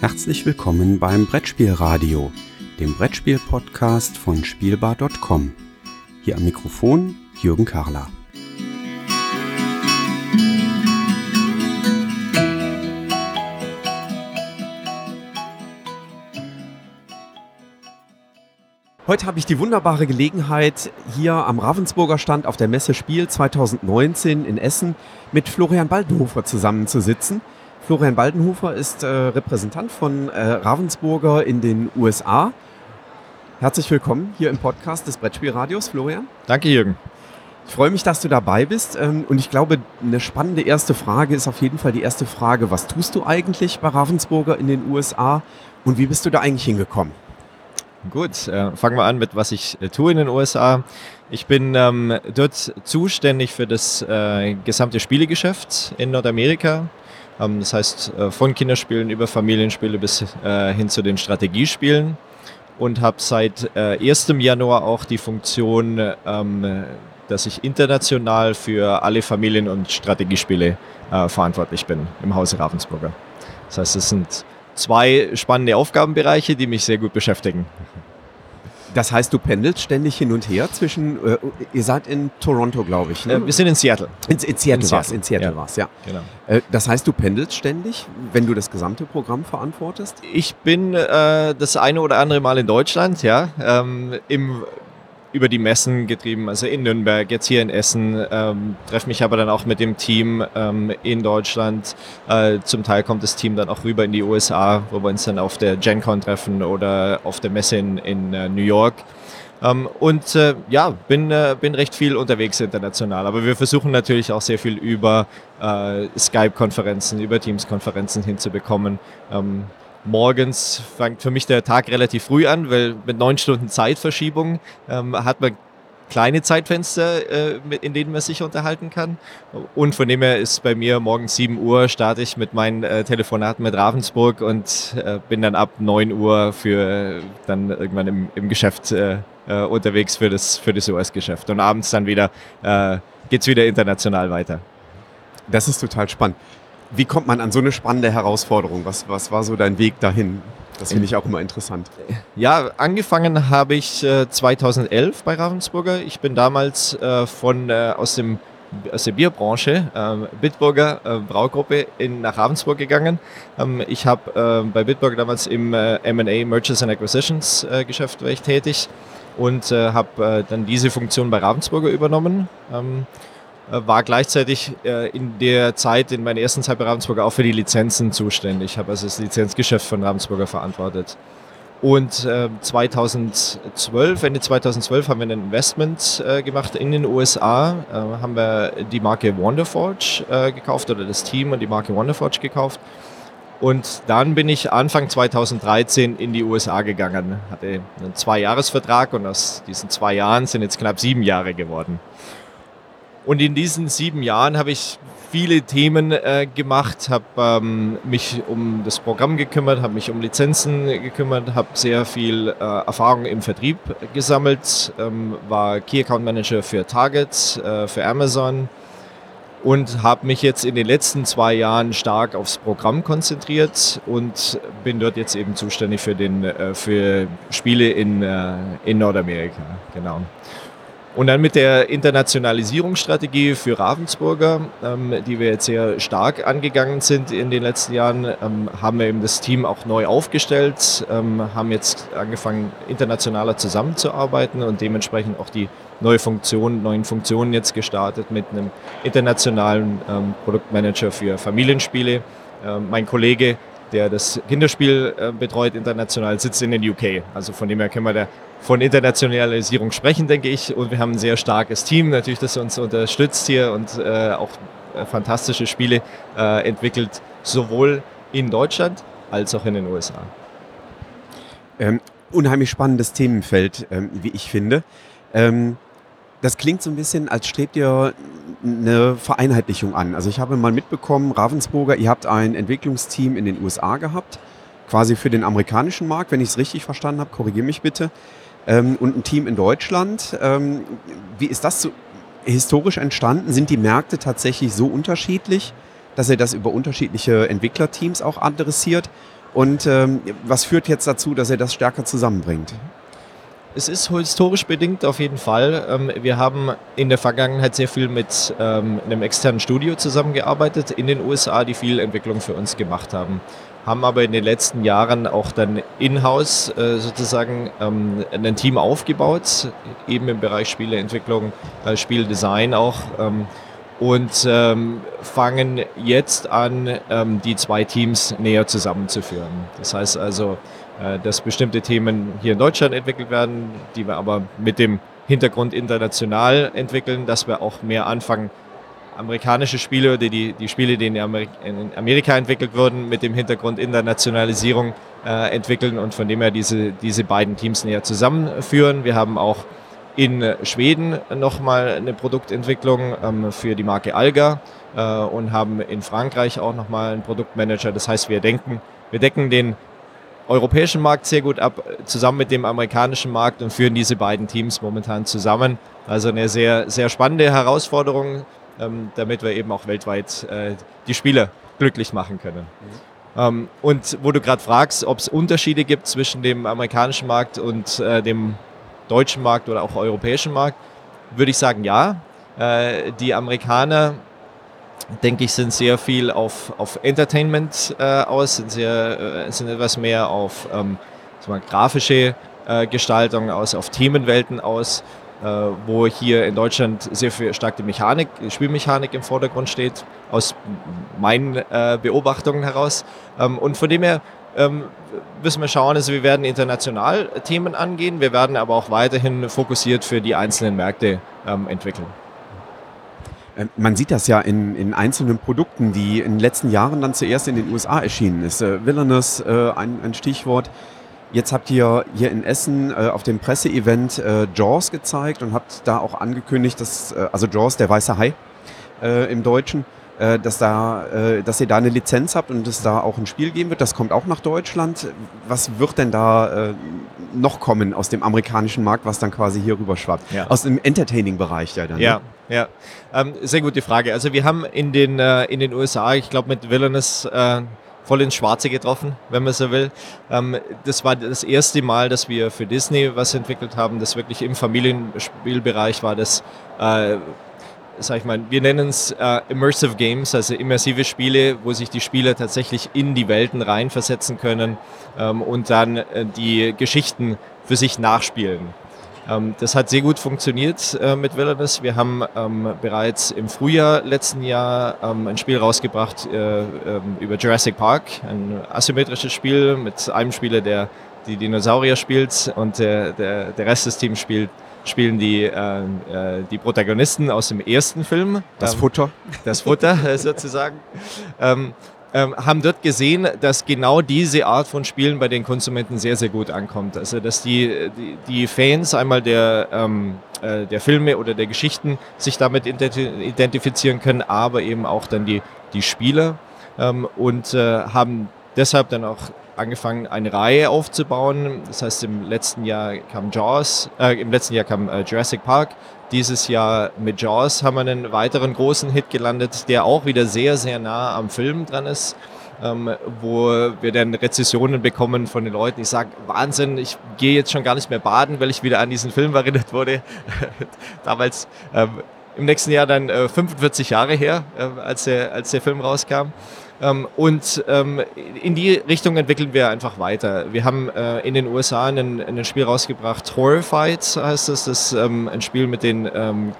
Herzlich willkommen beim Brettspielradio, dem Brettspiel-Podcast von Spielbar.com. Hier am Mikrofon Jürgen Karler. Heute habe ich die wunderbare Gelegenheit, hier am Ravensburger Stand auf der Messe Spiel 2019 in Essen mit Florian Baldenhofer zusammenzusitzen. Florian Baldenhofer ist äh, Repräsentant von äh, Ravensburger in den USA. Herzlich willkommen hier im Podcast des Brettspielradios, Florian. Danke, Jürgen. Ich freue mich, dass du dabei bist. Ähm, und ich glaube, eine spannende erste Frage ist auf jeden Fall die erste Frage, was tust du eigentlich bei Ravensburger in den USA und wie bist du da eigentlich hingekommen? Gut, äh, fangen wir an mit, was ich äh, tue in den USA. Ich bin ähm, dort zuständig für das äh, gesamte Spielegeschäft in Nordamerika. Ähm, das heißt, äh, von Kinderspielen über Familienspiele bis äh, hin zu den Strategiespielen. Und habe seit äh, 1. Januar auch die Funktion, ähm, dass ich international für alle Familien- und Strategiespiele verantwortlich bin im Hause Ravensburger. Das heißt, es sind zwei spannende Aufgabenbereiche, die mich sehr gut beschäftigen. Das heißt, du pendelst ständig hin und her zwischen, äh, ihr seid in Toronto, glaube ich. Ne? Äh, wir sind in Seattle. In, in Seattle war es, in Seattle ja. war's, ja. Genau. Äh, das heißt, du pendelst ständig, wenn du das gesamte Programm verantwortest? Ich bin äh, das eine oder andere Mal in Deutschland, ja. Ähm, Im über die Messen getrieben, also in Nürnberg, jetzt hier in Essen, ähm, treffe mich aber dann auch mit dem Team ähm, in Deutschland. Äh, zum Teil kommt das Team dann auch rüber in die USA, wo wir uns dann auf der GenCon treffen oder auf der Messe in, in uh, New York. Ähm, und äh, ja, bin, äh, bin recht viel unterwegs international, aber wir versuchen natürlich auch sehr viel über äh, Skype-Konferenzen, über Teams-Konferenzen hinzubekommen. Morgens fängt für mich der Tag relativ früh an, weil mit neun Stunden Zeitverschiebung ähm, hat man kleine Zeitfenster, äh, in denen man sich unterhalten kann. Und von dem her ist bei mir morgens 7 Uhr starte ich mit meinen äh, Telefonaten mit Ravensburg und äh, bin dann ab 9 Uhr für dann irgendwann im, im Geschäft äh, äh, unterwegs für das, für das US-Geschäft. Und abends dann wieder äh, geht es wieder international weiter. Das ist total spannend. Wie kommt man an so eine spannende Herausforderung? Was, was war so dein Weg dahin? Das finde ich auch immer interessant. Ja, angefangen habe ich äh, 2011 bei Ravensburger. Ich bin damals äh, von, äh, aus, dem, aus der Bierbranche, ähm, Bitburger äh, Braugruppe, in, nach Ravensburg gegangen. Ähm, ich habe äh, bei Bitburger damals im äh, M&A, Mergers and Acquisitions Geschäft war ich tätig und habe dann diese Funktion bei Ravensburger übernommen. Ähm, äh, war gleichzeitig äh, in der Zeit, in meiner ersten Zeit bei Ravensburger, auch für die Lizenzen zuständig. Ich habe also das Lizenzgeschäft von Ravensburger verantwortet. Und äh, 2012, Ende 2012 haben wir ein Investment äh, gemacht in den USA, äh, haben wir die Marke Wonderforge äh, gekauft oder das Team und die Marke Wonderforge gekauft. Und dann bin ich Anfang 2013 in die USA gegangen, hatte einen Zwei-Jahres-Vertrag und aus diesen zwei Jahren sind jetzt knapp sieben Jahre geworden. Und in diesen sieben Jahren habe ich viele Themen äh, gemacht, habe ähm, mich um das Programm gekümmert, habe mich um Lizenzen gekümmert, habe sehr viel äh, Erfahrung im Vertrieb gesammelt, ähm, war Key Account Manager für Target, äh, für Amazon und habe mich jetzt in den letzten zwei Jahren stark aufs Programm konzentriert und bin dort jetzt eben zuständig für, den, äh, für Spiele in, äh, in Nordamerika. Genau. Und dann mit der Internationalisierungsstrategie für Ravensburger, ähm, die wir jetzt sehr stark angegangen sind in den letzten Jahren, ähm, haben wir eben das Team auch neu aufgestellt, ähm, haben jetzt angefangen, internationaler zusammenzuarbeiten und dementsprechend auch die neue Funktion, neuen Funktionen jetzt gestartet mit einem internationalen ähm, Produktmanager für Familienspiele. Ähm, mein Kollege der das Kinderspiel äh, betreut international, sitzt in den UK. Also von dem her können wir da von Internationalisierung sprechen, denke ich. Und wir haben ein sehr starkes Team, natürlich, das uns unterstützt hier und äh, auch äh, fantastische Spiele entwickelt, sowohl in Deutschland als auch in den USA. Ähm, unheimlich spannendes Themenfeld, ähm, wie ich finde. Ähm, das klingt so ein bisschen, als strebt ihr eine Vereinheitlichung an. Also ich habe mal mitbekommen, Ravensburger, ihr habt ein Entwicklungsteam in den USA gehabt, quasi für den amerikanischen Markt, wenn ich es richtig verstanden habe, korrigiere mich bitte, ähm, und ein Team in Deutschland. Ähm, wie ist das so historisch entstanden? Sind die Märkte tatsächlich so unterschiedlich, dass ihr das über unterschiedliche Entwicklerteams auch adressiert? Und ähm, was führt jetzt dazu, dass ihr das stärker zusammenbringt? Es ist historisch bedingt auf jeden Fall. Ähm, wir haben in der Vergangenheit sehr viel mit ähm, einem externen Studio zusammengearbeitet in den USA, die viel Entwicklung für uns gemacht haben. Haben aber in den letzten Jahren auch dann in-house äh, sozusagen ähm, ein Team aufgebaut, eben im Bereich Spieleentwicklung, äh, Spieldesign auch und ähm, fangen jetzt an, ähm, die zwei Teams näher zusammenzuführen. Das heißt also, dass bestimmte Themen hier in Deutschland entwickelt werden, die wir aber mit dem Hintergrund international entwickeln, dass wir auch mehr anfangen, amerikanische Spiele oder die, die Spiele, die in, Amerika, in Amerika entwickelt wurden, mit dem Hintergrund Internationalisierung äh, entwickeln und von dem her diese, diese beiden Teams näher zusammenführen. Wir haben auch in Schweden nochmal eine Produktentwicklung ähm, für die Marke Alga äh, und haben in Frankreich auch nochmal einen Produktmanager. Das heißt, wir denken, wir decken den europäischen Markt sehr gut ab, zusammen mit dem amerikanischen Markt und führen diese beiden Teams momentan zusammen. Also eine sehr, sehr spannende Herausforderung, ähm, damit wir eben auch weltweit äh, die Spieler glücklich machen können. Ähm, und wo du gerade fragst, ob es Unterschiede gibt zwischen dem amerikanischen Markt und äh, dem deutschen Markt oder auch europäischen Markt, würde ich sagen, ja. Äh, die Amerikaner, denke ich, sind sehr viel auf, auf Entertainment äh, aus, sind, sehr, äh, sind etwas mehr auf ähm, mal, grafische äh, Gestaltung aus, auf Themenwelten aus, äh, wo hier in Deutschland sehr viel stark die Mechanik, die Spielmechanik im Vordergrund steht, aus meinen äh, Beobachtungen heraus. Ähm, und von dem her ähm, müssen wir schauen, also wir werden international Themen angehen, wir werden aber auch weiterhin fokussiert für die einzelnen Märkte ähm, entwickeln. Ähm, man sieht das ja in, in, einzelnen Produkten, die in den letzten Jahren dann zuerst in den USA erschienen ist. Äh, Villainous, äh, ein, ein, Stichwort. Jetzt habt ihr hier in Essen äh, auf dem Presseevent äh, Jaws gezeigt und habt da auch angekündigt, dass, äh, also Jaws, der weiße Hai im Deutschen, äh, dass, da, äh, dass ihr da eine Lizenz habt und es da auch ein Spiel geben wird. Das kommt auch nach Deutschland. Was wird denn da äh, noch kommen aus dem amerikanischen Markt, was dann quasi hier rüber schwappt? Ja. Aus dem Entertaining-Bereich ja dann. Ja, ne? ja. Ähm, sehr gute Frage. Also wir haben in den, in den USA, ich glaube mit Villainous voll ins Schwarze getroffen, wenn man so will. Ähm, das war das erste Mal, dass wir für Disney was entwickelt haben, das wirklich im Familienspielbereich war, das sag ich mal, wir nennen es äh, Immersive Games, also immersive Spiele, wo sich die Spieler tatsächlich in die Welten reinversetzen können ähm, und dann äh, die Geschichten für sich nachspielen. Ähm, das hat sehr gut funktioniert äh, mit Wilderness. Wir haben ähm, bereits im Frühjahr letzten Jahr ähm, ein Spiel rausgebracht äh, ähm, über Jurassic Park, ein asymmetrisches Spiel mit einem Spieler, der die Dinosaurier spielt und der, der, der Rest des Teams spielt spielen die, äh, äh, die Protagonisten aus dem ersten Film. Das ähm, Futter. Das Futter sozusagen. Ähm, ähm, haben dort gesehen, dass genau diese Art von Spielen bei den Konsumenten sehr, sehr gut ankommt. Also dass die, die, die Fans einmal der, ähm, äh, der Filme oder der Geschichten sich damit identifizieren können, aber eben auch dann die, die Spieler ähm, und äh, haben deshalb dann auch angefangen, eine Reihe aufzubauen. Das heißt, im letzten Jahr kam Jaws, äh, im letzten Jahr kam äh, Jurassic Park. Dieses Jahr mit Jaws haben wir einen weiteren großen Hit gelandet, der auch wieder sehr, sehr nah am Film dran ist. Ähm, wo wir dann Rezessionen bekommen von den Leuten. Ich sage, Wahnsinn, ich gehe jetzt schon gar nicht mehr baden, weil ich wieder an diesen Film erinnert wurde. Damals ähm, im nächsten Jahr dann äh, 45 Jahre her, äh, als, der, als der Film rauskam. Ähm, und ähm, in die Richtung entwickeln wir einfach weiter. Wir haben äh, in den USA ein, Spiel rausgebracht, Horrified heißt es. Das ist ähm, ein Spiel mit den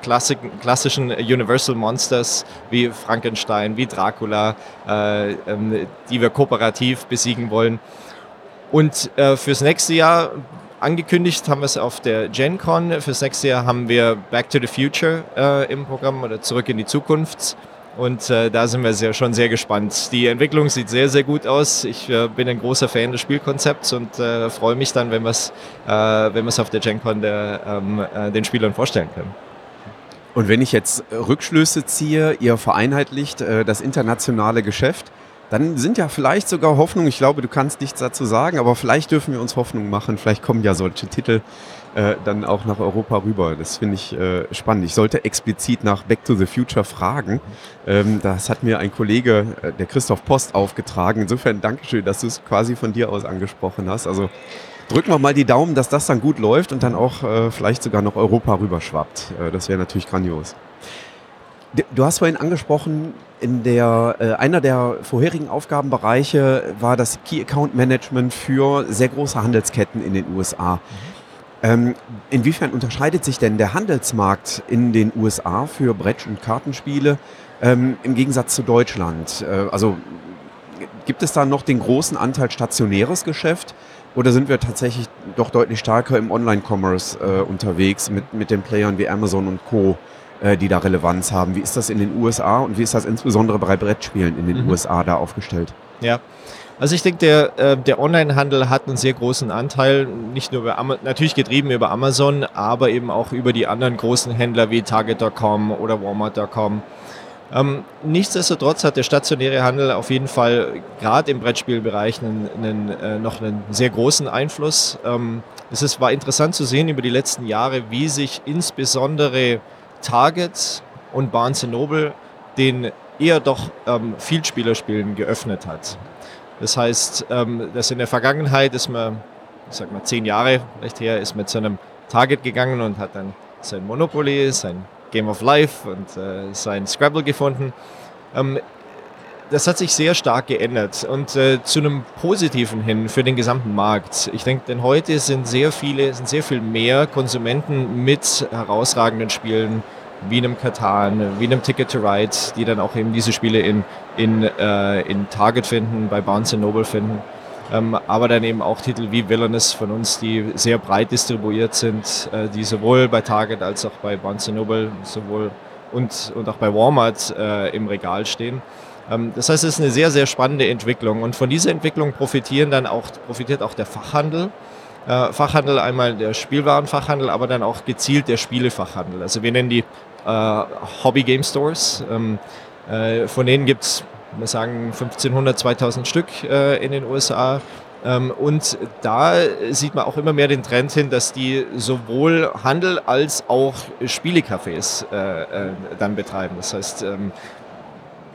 klassischen Universal Monsters wie Frankenstein, wie Dracula, äh, die wir kooperativ besiegen wollen. Und äh, fürs nächste Jahr angekündigt haben wir es auf der Gen Con. Fürs nächste Jahr haben wir Back to the Future im Programm oder Zurück in die Zukunft. Und äh, da sind wir sehr, schon sehr gespannt. Die Entwicklung sieht sehr, sehr gut aus. Ich äh, bin ein großer Fan des Spielkonzepts und äh, freue mich dann, wenn wir es äh, auf der GenCon der, ähm, äh, den Spielern vorstellen können. Und wenn ich jetzt Rückschlüsse ziehe, ihr vereinheitlicht äh, das internationale Geschäft, dann sind ja vielleicht sogar Hoffnungen, ich glaube, du kannst nichts dazu sagen, aber vielleicht dürfen wir uns Hoffnung machen, vielleicht kommen ja solche Titel äh, dann auch nach Europa rüber. Das finde ich äh, spannend. Ich sollte explizit nach Back to the Future fragen. Ähm, das hat mir ein Kollege, äh, der Christoph Post, aufgetragen. Insofern Dankeschön, dass du es quasi von dir aus angesprochen hast. Also drücken wir mal die Daumen, dass das dann gut läuft und dann auch äh, vielleicht sogar noch Europa rüberschwappt. Äh, das wäre natürlich grandios. Du hast vorhin angesprochen, in der, äh, einer der vorherigen Aufgabenbereiche war das Key Account Management für sehr große Handelsketten in den USA. Mhm. Ähm, inwiefern unterscheidet sich denn der Handelsmarkt in den USA für Brett- und Kartenspiele ähm, im Gegensatz zu Deutschland? Äh, also gibt es da noch den großen Anteil stationäres Geschäft oder sind wir tatsächlich doch deutlich stärker im Online-Commerce äh, unterwegs mit, mit den Playern wie Amazon und Co., äh, die da Relevanz haben? Wie ist das in den USA und wie ist das insbesondere bei Brettspielen in den mhm. USA da aufgestellt? Ja, also ich denke, der, äh, der Online-Handel hat einen sehr großen Anteil, nicht nur über natürlich getrieben über Amazon, aber eben auch über die anderen großen Händler wie Target.com oder Walmart.com. Ähm, nichtsdestotrotz hat der stationäre Handel auf jeden Fall gerade im Brettspielbereich einen, einen, äh, noch einen sehr großen Einfluss. Ähm, es ist, war interessant zu sehen über die letzten Jahre, wie sich insbesondere Target und Barnes Noble den eher doch ähm, Vielspielerspielen geöffnet hat. Das heißt, ähm, dass in der Vergangenheit ist man, ich sag mal zehn Jahre vielleicht her, ist mit so einem Target gegangen und hat dann sein Monopoly, sein Game of Life und äh, sein Scrabble gefunden. Ähm, das hat sich sehr stark geändert und äh, zu einem Positiven hin für den gesamten Markt. Ich denke, denn heute sind sehr viele, sind sehr viel mehr Konsumenten mit herausragenden Spielen wie einem Katan, wie einem Ticket to Ride, die dann auch eben diese Spiele in, in, äh, in Target finden, bei Barnes Noble finden. Ähm, aber dann eben auch Titel wie Villainous von uns, die sehr breit distribuiert sind, äh, die sowohl bei Target als auch bei Barnes Noble sowohl und, und auch bei Walmart äh, im Regal stehen. Ähm, das heißt, es ist eine sehr, sehr spannende Entwicklung und von dieser Entwicklung profitieren dann auch, profitiert auch der Fachhandel äh, Fachhandel, einmal der Spielwarenfachhandel, aber dann auch gezielt der Spielefachhandel. Also wir nennen die äh, Hobby Game Stores. Ähm, äh, von denen gibt es, wir sagen, 1500, 2000 Stück äh, in den USA. Ähm, und da sieht man auch immer mehr den Trend hin, dass die sowohl Handel als auch Spielecafés dann betreiben. Das heißt, ähm,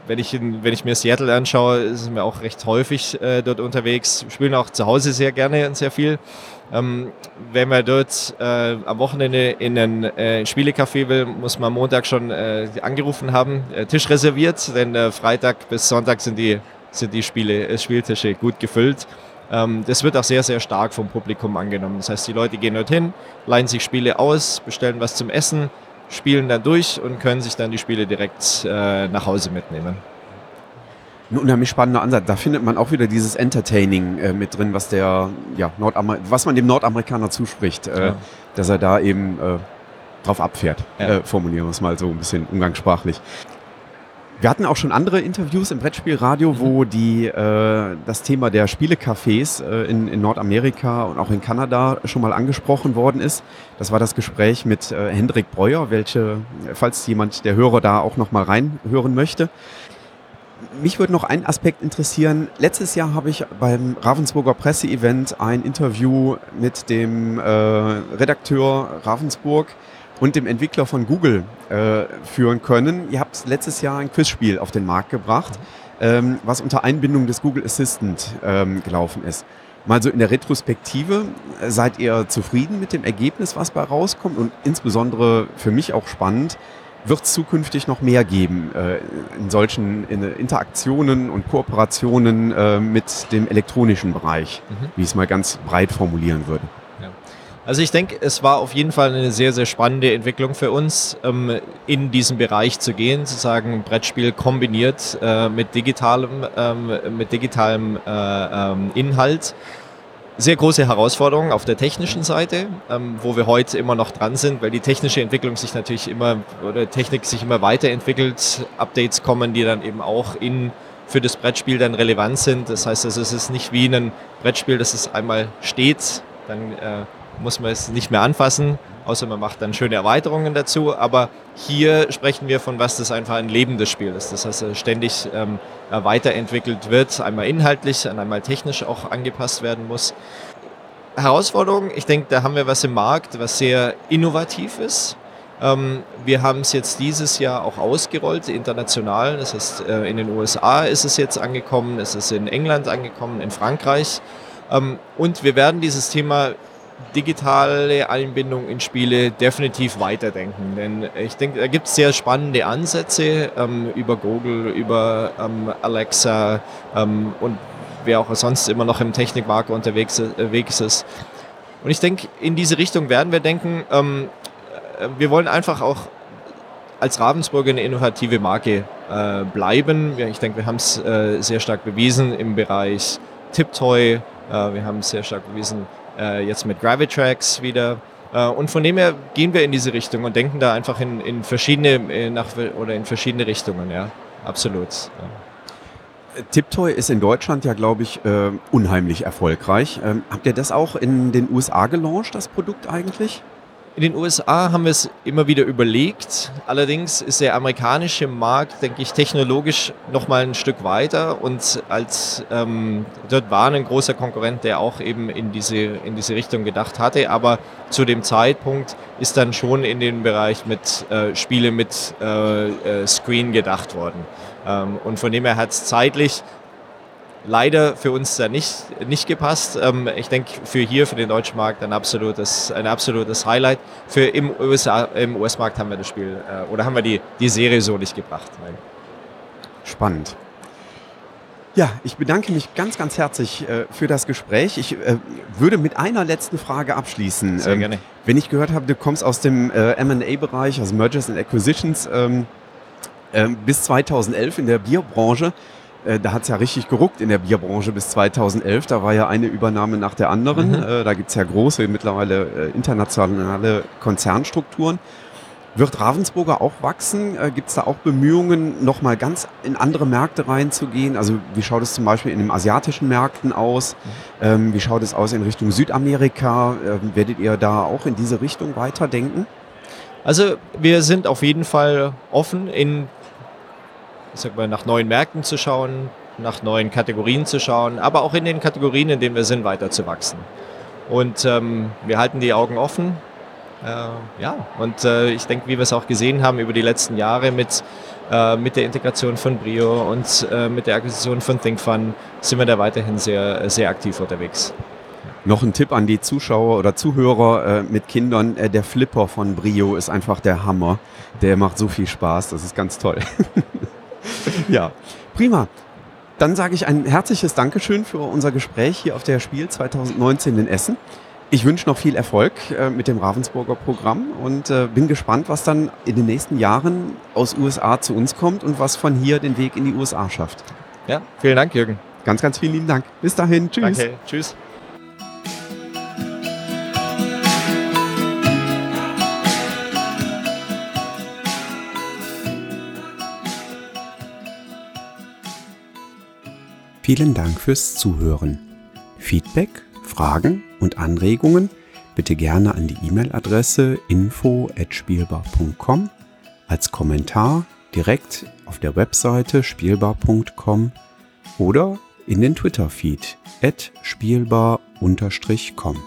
wenn ich, in, wenn ich mir Seattle anschaue, es mir auch recht häufig äh, dort unterwegs. Spielen auch zu Hause sehr gerne und sehr viel. Ähm, wenn man dort äh, am Wochenende in ein äh, Spielecafé will, muss man Montag schon äh, angerufen haben, äh, Tisch reserviert, denn äh, Freitag bis Sonntag sind die, sind die Spiele, Spieltische gut gefüllt. Ähm, das wird auch sehr, sehr stark vom Publikum angenommen. Das heißt, die Leute gehen dorthin, leihen sich Spiele aus, bestellen was zum Essen, spielen dann durch und können sich dann die Spiele direkt nach Hause mitnehmen ein unheimlich spannender Ansatz. Da findet man auch wieder dieses Entertaining äh, mit drin, was der, ja, Nordamer was man dem Nordamerikaner zuspricht, äh, ja. dass er da eben äh, drauf abfährt. Ja. Äh, formulieren wir es mal so ein bisschen umgangssprachlich. Wir hatten auch schon andere Interviews im Brettspielradio, mhm. wo die, äh, das Thema der Spielecafés äh, in, in, Nordamerika und auch in Kanada schon mal angesprochen worden ist. Das war das Gespräch mit äh, Hendrik Breuer, welche, falls jemand der Hörer da auch noch mal reinhören möchte mich würde noch ein Aspekt interessieren. Letztes Jahr habe ich beim Ravensburger Presseevent ein Interview mit dem äh, Redakteur Ravensburg und dem Entwickler von Google äh, führen können. Ihr habt letztes Jahr ein Quizspiel auf den Markt gebracht, ähm, was unter Einbindung des Google Assistant ähm, gelaufen ist. Mal so in der Retrospektive, äh, seid ihr zufrieden mit dem Ergebnis, was bei rauskommt? Und insbesondere für mich auch spannend, wird es zukünftig noch mehr geben äh, in solchen in Interaktionen und Kooperationen äh, mit dem elektronischen Bereich, mhm. wie ich es mal ganz breit formulieren würde. Also ich denke, es war auf jeden Fall eine sehr, sehr spannende Entwicklung für uns, ähm, in diesen Bereich zu gehen, zu sagen, Brettspiel kombiniert äh, mit digitalem, ähm, mit digitalem äh, ähm, Inhalt sehr große Herausforderung auf der technischen Seite, wo wir heute immer noch dran sind, weil die technische Entwicklung sich natürlich immer oder Technik sich immer weiterentwickelt, Updates kommen, die dann eben auch in für das Brettspiel dann relevant sind. Das heißt, also, es ist nicht wie ein Brettspiel, dass es einmal steht, dann äh, muss man es nicht mehr anfassen außer man macht dann schöne Erweiterungen dazu. Aber hier sprechen wir von was das einfach ein lebendes Spiel ist. Das heißt, ständig ähm, weiterentwickelt wird, einmal inhaltlich einmal technisch auch angepasst werden muss. Herausforderung, ich denke, da haben wir was im Markt, was sehr innovativ ist. Ähm, wir haben es jetzt dieses Jahr auch ausgerollt, international. Das heißt, äh, in den USA ist es jetzt angekommen, es ist in England angekommen, in Frankreich. Ähm, und wir werden dieses Thema digitale Einbindung in Spiele definitiv weiterdenken. Denn ich denke, da gibt es sehr spannende Ansätze ähm, über Google, über ähm, Alexa ähm, und wer auch sonst immer noch im Technikmarkt unterwegs, unterwegs ist. Und ich denke, in diese Richtung werden wir denken. Ähm, äh, wir wollen einfach auch als Ravensburger eine innovative Marke äh, bleiben. Ich denke, wir haben es äh, sehr stark bewiesen im Bereich Tiptoy. Äh, wir haben es sehr stark bewiesen äh, jetzt mit Gravitrax wieder. Äh, und von dem her gehen wir in diese Richtung und denken da einfach in, in verschiedene nach, oder in verschiedene Richtungen, ja. Absolut. Ja. Tiptoy ist in Deutschland ja, glaube ich, äh, unheimlich erfolgreich. Ähm, habt ihr das auch in den USA gelauncht, das Produkt eigentlich? In den USA haben wir es immer wieder überlegt. Allerdings ist der amerikanische Markt, denke ich, technologisch noch mal ein Stück weiter. Und als ähm, dort war ein großer Konkurrent, der auch eben in diese, in diese Richtung gedacht hatte. Aber zu dem Zeitpunkt ist dann schon in den Bereich mit äh, Spiele mit äh, äh, Screen gedacht worden. Ähm, und von dem her hat es zeitlich leider für uns da nicht, nicht gepasst. Ähm, ich denke, für hier, für den deutschen Markt, ein absolutes, ein absolutes Highlight. Für im, USA, im US-Markt haben wir das Spiel äh, oder haben wir die, die Serie so nicht gebracht. Nein. Spannend. Ja, ich bedanke mich ganz, ganz herzlich äh, für das Gespräch. Ich äh, würde mit einer letzten Frage abschließen. Sehr ähm, gerne. Wenn ich gehört habe, du kommst aus dem äh, M&A-Bereich, also Mergers and Acquisitions, ähm, ähm bis 2011 in der Bierbranche. Äh, da hat es ja richtig geruckt in der Bierbranche bis 2011. Da war ja eine Übernahme nach der anderen. Mhm. Äh, da gibt es ja große, mittlerweile äh, internationale Konzernstrukturen. Wird Ravensburger auch wachsen? Gibt es da auch Bemühungen, nochmal ganz in andere Märkte reinzugehen? Also wie schaut es zum Beispiel in den asiatischen Märkten aus? Mhm. Ähm, wie schaut es aus in Richtung Südamerika? Ähm, werdet ihr da auch in diese Richtung weiterdenken? Also wir sind auf jeden Fall offen in sag mal, nach neuen Märkten zu schauen, nach neuen Kategorien zu schauen, aber auch in den Kategorien, in denen wir sind, weiter zu wachsen. Und ähm, wir halten die Augen offen. Äh, ja, und äh, ich denke, wie wir es auch gesehen haben über die letzten Jahre mit, äh, mit der Integration von Brio und äh, mit der Akquisition von ThinkFun, sind wir da weiterhin sehr, sehr aktiv unterwegs. Noch ein Tipp an die Zuschauer oder Zuhörer äh, mit Kindern. Äh, der Flipper von Brio ist einfach der Hammer. Der macht so viel Spaß. Das ist ganz toll. ja, prima. Dann sage ich ein herzliches Dankeschön für unser Gespräch hier auf der Spiel 2019 in Essen. Ich wünsche noch viel Erfolg äh, mit dem Ravensburger Programm und äh, bin gespannt, was dann in den nächsten Jahren aus USA zu uns kommt und was von hier den Weg in die USA schafft. Ja, vielen Dank, Jürgen. Ganz, ganz vielen lieben Dank. Bis dahin. Tschüss. Danke. Tschüss. Vielen Dank fürs Zuhören. Feedback, Fragen und Anregungen bitte gerne an die E-Mail-Adresse info@spielbar.com als Kommentar direkt auf der Webseite spielbar.com oder in den Twitter-Feed spielbar-com.